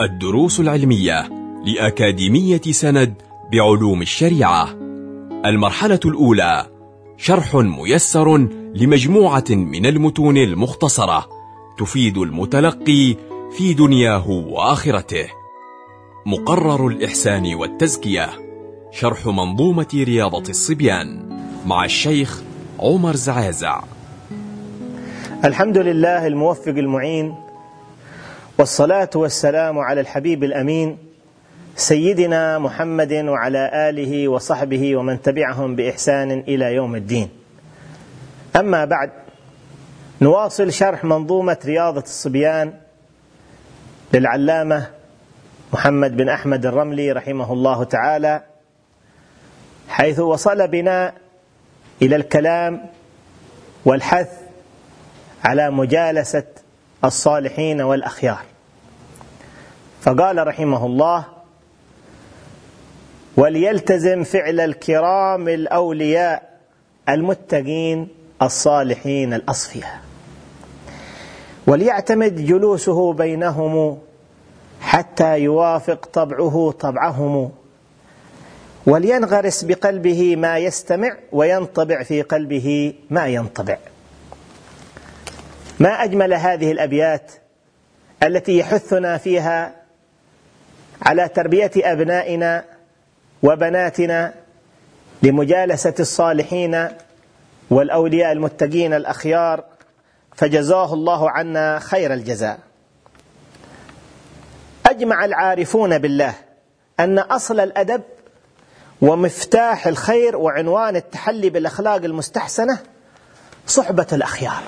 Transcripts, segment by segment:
الدروس العلمية لأكاديمية سند بعلوم الشريعة. المرحلة الأولى شرح ميسر لمجموعة من المتون المختصرة تفيد المتلقي في دنياه وآخرته. مقرر الإحسان والتزكية شرح منظومة رياضة الصبيان مع الشيخ عمر زعازع. الحمد لله الموفق المعين والصلاة والسلام على الحبيب الأمين سيدنا محمد وعلى آله وصحبه ومن تبعهم بإحسان إلى يوم الدين. أما بعد نواصل شرح منظومة رياضة الصبيان للعلامة محمد بن أحمد الرملي رحمه الله تعالى حيث وصل بنا إلى الكلام والحث على مجالسة الصالحين والأخيار. فقال رحمه الله وليلتزم فعل الكرام الأولياء المتقين الصالحين الأصفياء. وليعتمد جلوسه بينهم حتى يوافق طبعه طبعهم. ولينغرس بقلبه ما يستمع وينطبع في قلبه ما ينطبع. ما أجمل هذه الأبيات التي يحثنا فيها على تربية أبنائنا وبناتنا لمجالسة الصالحين والأولياء المتقين الأخيار فجزاه الله عنا خير الجزاء. أجمع العارفون بالله أن أصل الأدب ومفتاح الخير وعنوان التحلي بالأخلاق المستحسنة صحبة الأخيار.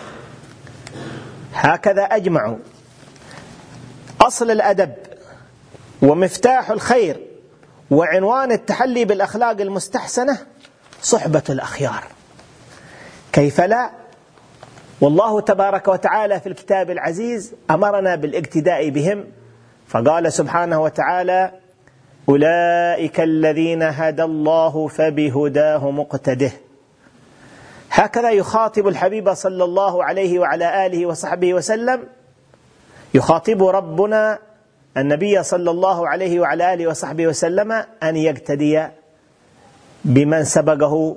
هكذا أجمعوا أصل الأدب ومفتاح الخير وعنوان التحلي بالأخلاق المستحسنة صحبة الأخيار. كيف لا؟ والله تبارك وتعالى في الكتاب العزيز أمرنا بالإقتداء بهم فقال سبحانه وتعالى أولئك الذين هدى الله فبهداه مقتده. هكذا يخاطب الحبيب صلى الله عليه وعلى آله وصحبه وسلم. يخاطب ربنا النبي صلى الله عليه وعلى آله وصحبه وسلم أن يقتدي بمن سبقه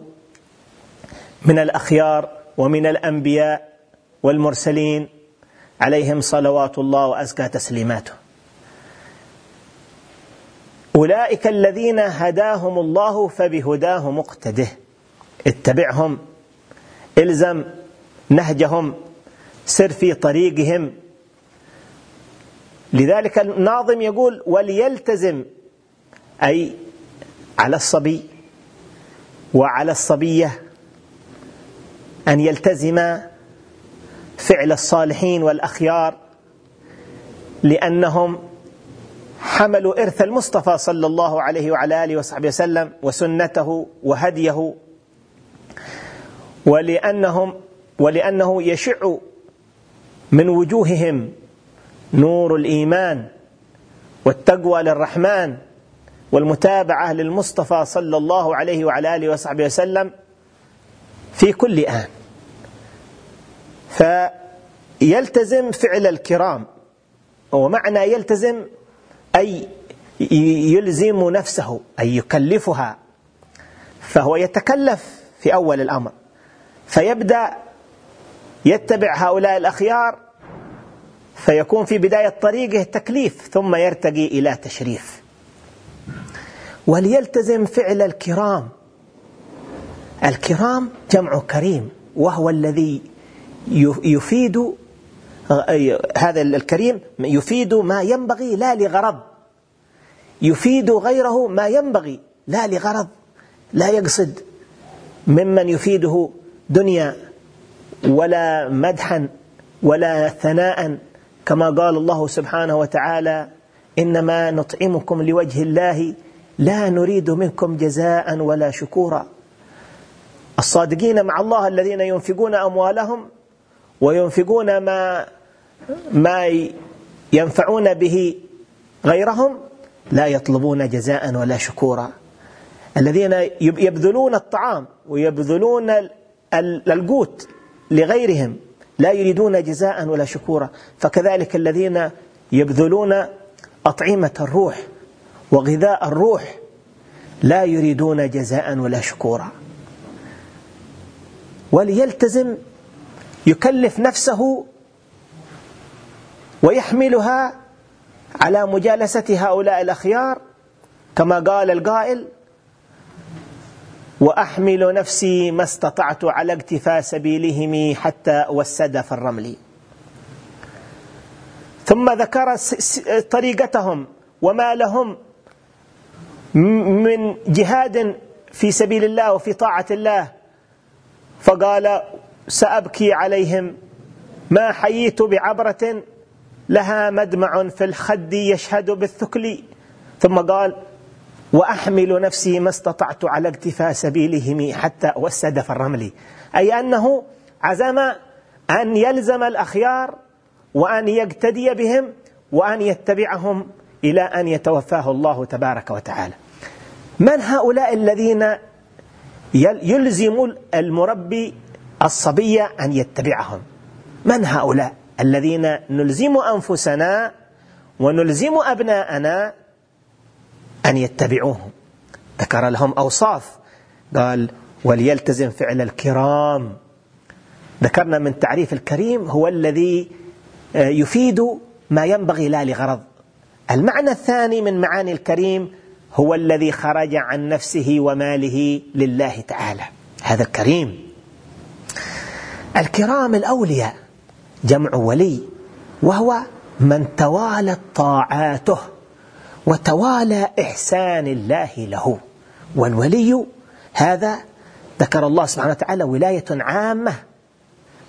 من الأخيار ومن الأنبياء والمرسلين عليهم صلوات الله وأزكى تسليماته. أولئك الذين هداهم الله فبهداه مقتده. اتبعهم. إلزم نهجهم سر في طريقهم. لذلك الناظم يقول وليلتزم أي على الصبي وعلى الصبية أن يلتزم فعل الصالحين والأخيار لأنهم حملوا إرث المصطفى صلى الله عليه وعلى آله وصحبه وسلم وسنته وهديه. ولأنهم ولأنه يشع من وجوههم نور الإيمان والتقوى للرحمن والمتابعة للمصطفى صلى الله عليه وعلى آله وصحبه وسلم في كل آن. فيلتزم فعل الكرام ومعنى يلتزم أي يلزم نفسه أي يكلفها فهو يتكلف في أول الأمر. فيبدأ يتبع هؤلاء الأخيار فيكون في بداية طريقه تكليف ثم يرتقي إلى تشريف. وليلتزم فعل الكرام. الكرام جمع كريم وهو الذي يفيد هذا الكريم يفيد ما ينبغي لا لغرض. يفيد غيره ما ينبغي لا لغرض لا يقصد ممن يفيده دنيا ولا مدحا ولا ثناء كما قال الله سبحانه وتعالى إنما نطعمكم لوجه الله لا نريد منكم جزاء ولا شكورا. الصادقين مع الله الذين ينفقون أموالهم وينفقون ما ما ينفعون به غيرهم لا يطلبون جزاء ولا شكورا. الذين يبذلون الطعام ويبذلون القوت لغيرهم لا يريدون جزاء ولا شكورا. فكذلك الذين يبذلون أطعمة الروح وغذاء الروح لا يريدون جزاء ولا شكورا. وليلتزم يكلف نفسه ويحملها على مجالسة هؤلاء الأخيار كما قال القائل وأحمل نفسي ما استطعت على اقتفاء سبيلهم حتى وسد في الرمل. ثم ذكر طريقتهم وما لهم من جهاد في سبيل الله وفي طاعة الله. فقال سأبكي عليهم. ما حييت بعبرة لها مدمع في الخد يشهد بالثكل. ثم قال وأحمل نفسي ما استطعت على اقتفاء سبيلهم حتى أوسد في الرمل. أي أنه عزم أن يلزم الأخيار وأن يقتدي بهم وأن يتبعهم إلى أن يتوفاه الله تبارك وتعالى. من هؤلاء الذين يلزم المربي الصبي أن يتبعهم؟ من هؤلاء الذين نلزم أنفسنا ونلزم أبناءنا أن يتبعوهم. ذكر لهم أوصاف. قال وليلتزم فعل الكرام. ذكرنا من تعريف الكريم هو الذي آه، يفيد ما ينبغي لا لغرض. المعنى الثاني من معاني الكريم هو الذي خرج عن نفسه وماله لله تعالى. هذا الكريم. الكرام الأولياء جمع ولي وهو من توالت طاعاته. وتوالى إحسان الله له. والولي هذا ذكر الله سبحانه وتعالى ولاية عامة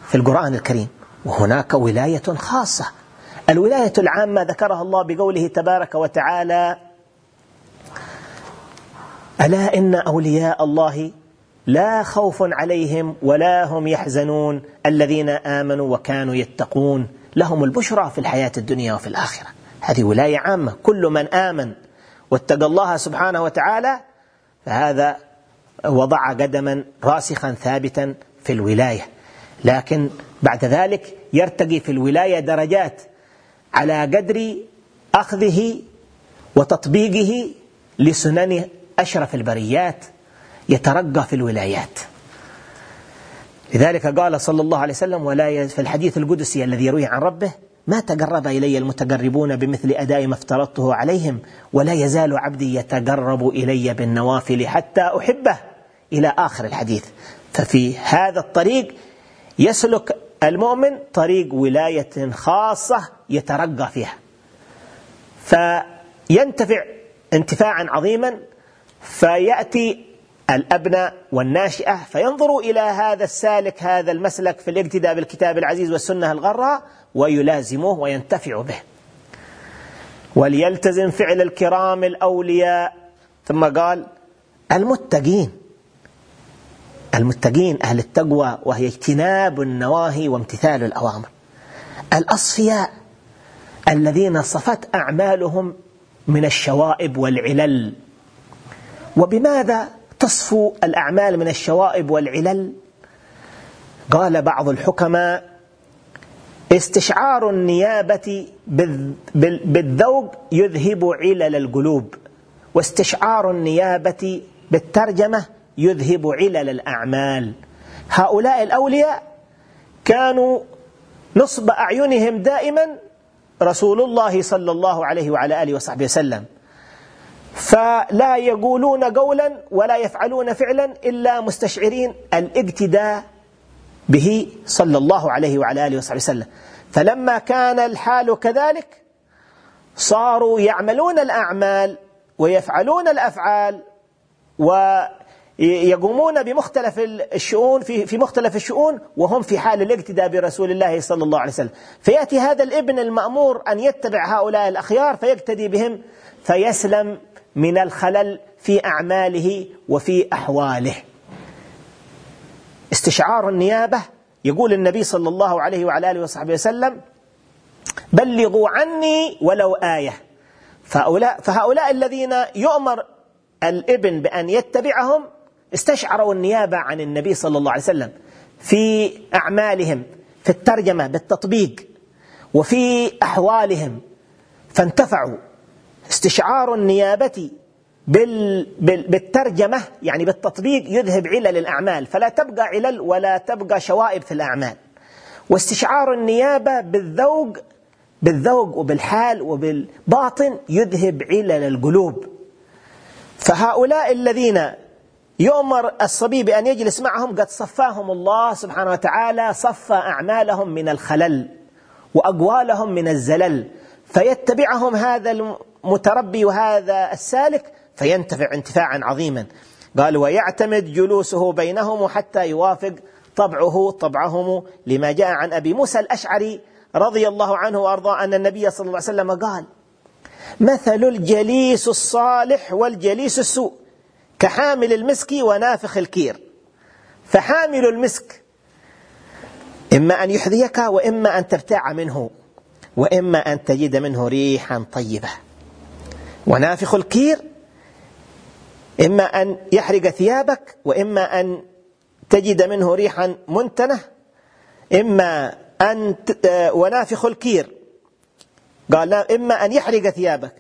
في القرآن الكريم. وهناك ولاية خاصة. الولاية العامة ذكرها الله بقوله تبارك وتعالى ألا إن أولياء الله لا خوف عليهم ولا هم يحزنون. الذين آمنوا وكانوا يتقون. لهم البشرى في الحياة الدنيا وفي الآخرة. هذه ولاية عامة كل من آمن واتقى الله سبحانه وتعالى فهذا وضع قدما راسخا ثابتا في الولاية. لكن بعد ذلك يرتقي في الولاية درجات على قدر أخذه وتطبيقه لسنن أشرف البريات يترقى في الولايات. لذلك قال صلى الله عليه وسلم ولا في الحديث القدسي الذي يرويه عن ربه ما تقرب إلي المتقربون بمثل أداء ما افترضته عليهم ولا يزال عبدي يتقرب إلي بالنوافل حتى أحبه. إلى آخر الحديث. ففي هذا الطريق يسلك المؤمن طريق ولاية خاصة يترقى فيها. فينتفع انتفاعا عظيما فيأتي الأبناء والناشئة فينظروا إلى هذا السالك هذا المسلك في الاقتداء بالكتاب العزيز والسنة الغراء ويلازموه وينتفع به. وليلتزم فعل الكرام الأولياء. ثم قال المتقين. المتقين أهل التقوى وهي اجتناب النواهي وامتثال الأوامر. الأصفياء الذين صفت أعمالهم من الشوائب والعلل. وبماذا تصفو الأعمال من الشوائب والعلل؟ قال بعض الحكماء استشعار النيابة بالذوق يذهب علل القلوب واستشعار النيابة بالترجمة يذهب علل الأعمال. هؤلاء الأولياء كانوا نصب أعينهم دائما رسول الله صلى الله عليه وعلى آله وصحبه وسلم. فلا يقولون قولا ولا يفعلون فعلا إلا مستشعرين الإقتداء به صلى الله عليه وعلى آله وصحبه وسلم. فلما كان الحال كذلك صاروا يعملون الأعمال ويفعلون الأفعال ويقومون بمختلف الشؤون في في مختلف الشؤون وهم في حال الاقتداء برسول الله صلى الله عليه وسلم. فيأتي هذا الابن المأمور أن يتبع هؤلاء الأخيار فيقتدي بهم فيسلم من الخلل في أعماله وفي أحواله. استشعار النيابة يقول النبي صلى الله عليه وعلى آله وصحبه وسلم بلغوا عني ولو آية. فهؤلاء, فهؤلاء الذين يؤمر الابن بأن يتبعهم استشعروا النيابة عن النبي صلى الله عليه وسلم في أعمالهم في الترجمة بالتطبيق وفي أحوالهم. فانتفعوا. استشعار النيابة بالترجمة يعني بالتطبيق يذهب علل الأعمال. فلا تبقى علل ولا تبقى شوائب في الأعمال. واستشعار النيابة بالذوق بالذوق وبالحال وبالباطن يذهب علل القلوب. فهؤلاء الذين يؤمر الصبي بأن يجلس معهم قد صفاهم الله سبحانه وتعالى صفى أعمالهم من الخلل وأقوالهم من الزلل. فيتبعهم هذا المتربي وهذا السالك فينتفع انتفاعا عظيما. قال ويعتمد جلوسه بينهم حتى يوافق طبعه طبعهم لما جاء عن أبي موسى الأشعري رضي الله عنه وأرضاه أن النبي صلى الله عليه وسلم قال مثل الجليس الصالح والجليس السوء كحامل المسك ونافخ الكير. فحامل المسك إما أن يحذيك وإما أن تبتاع منه وإما أن تجد منه ريحا طيبة. ونافخ الكير إما أن يحرق ثيابك وإما أن تجد منه ريحا منتنة إما أن ونافخ الكير. قال لا إما أن يحرق ثيابك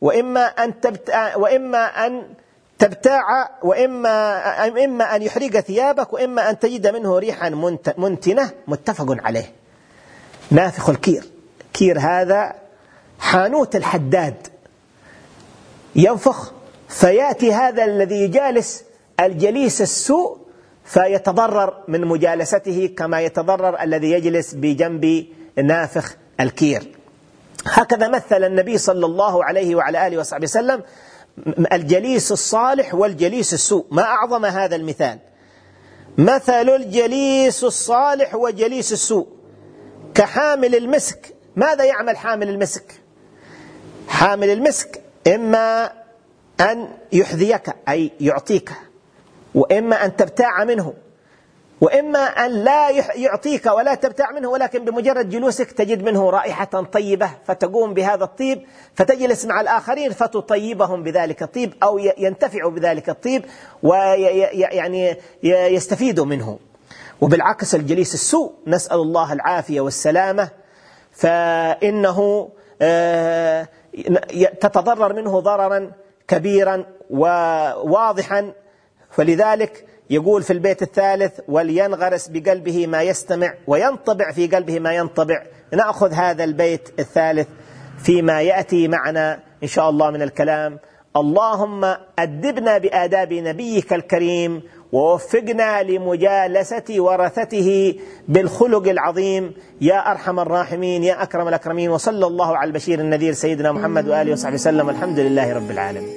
وإما أن تبتع وإما أن تبتاع وإما إما أن يحرق ثيابك وإما أن تجد منه ريحا منتنة. متفق عليه. نافخ الكير. كير هذا حانوت الحداد. ينفخ فيأتي هذا الذي جالس الجليس السوء فيتضرر من مجالسته كما يتضرر الذي يجلس بجنب نافخ الكير. هكذا مثل النبي صلى الله عليه وعلى آله وصحبه وسلم الجليس الصالح والجليس السوء. ما أعظم هذا المثال؟ مثل الجليس الصالح وجليس السوء. كحامل المسك ماذا يعمل حامل المسك؟ حامل المسك إما أن يحذيك أي يعطيك. وإما أن تبتاع منه. وإما أن لا يعطيك ولا تبتاع منه ولكن بمجرد جلوسك تجد منه رائحة طيبة فتقوم بهذا الطيب فتجلس مع الآخرين فتطيبهم بذلك الطيب أو ينتفعوا بذلك الطيب ويعني يستفيدوا منه. وبالعكس الجليس السوء نسأل الله العافية والسلامة فإنه آه، تتضرر منه ضررا كبيرا وواضحا فلذلك يقول في البيت الثالث ولينغرس بقلبه ما يستمع وينطبع في قلبه ما ينطبع. نأخذ هذا البيت الثالث فيما يأتي معنا إن شاء الله من الكلام اللهم أدبنا بآداب نبيك الكريم ووفقنا لمجالسة ورثته بالخلق العظيم. يا أرحم الراحمين يا أكرم الأكرمين وصلى الله على البشير النذير سيدنا محمد وآله وصحبه وسلم. والحمد لله رب العالمين.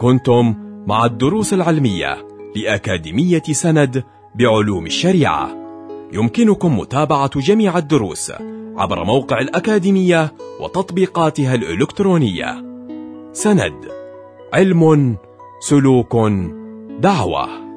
كنتم مع الدروس العلمية لأكاديمية سند بعلوم الشريعة. يمكنكم متابعة جميع الدروس عبر موقع الأكاديمية وتطبيقاتها الإلكترونية. سند علم سلوك دعوة.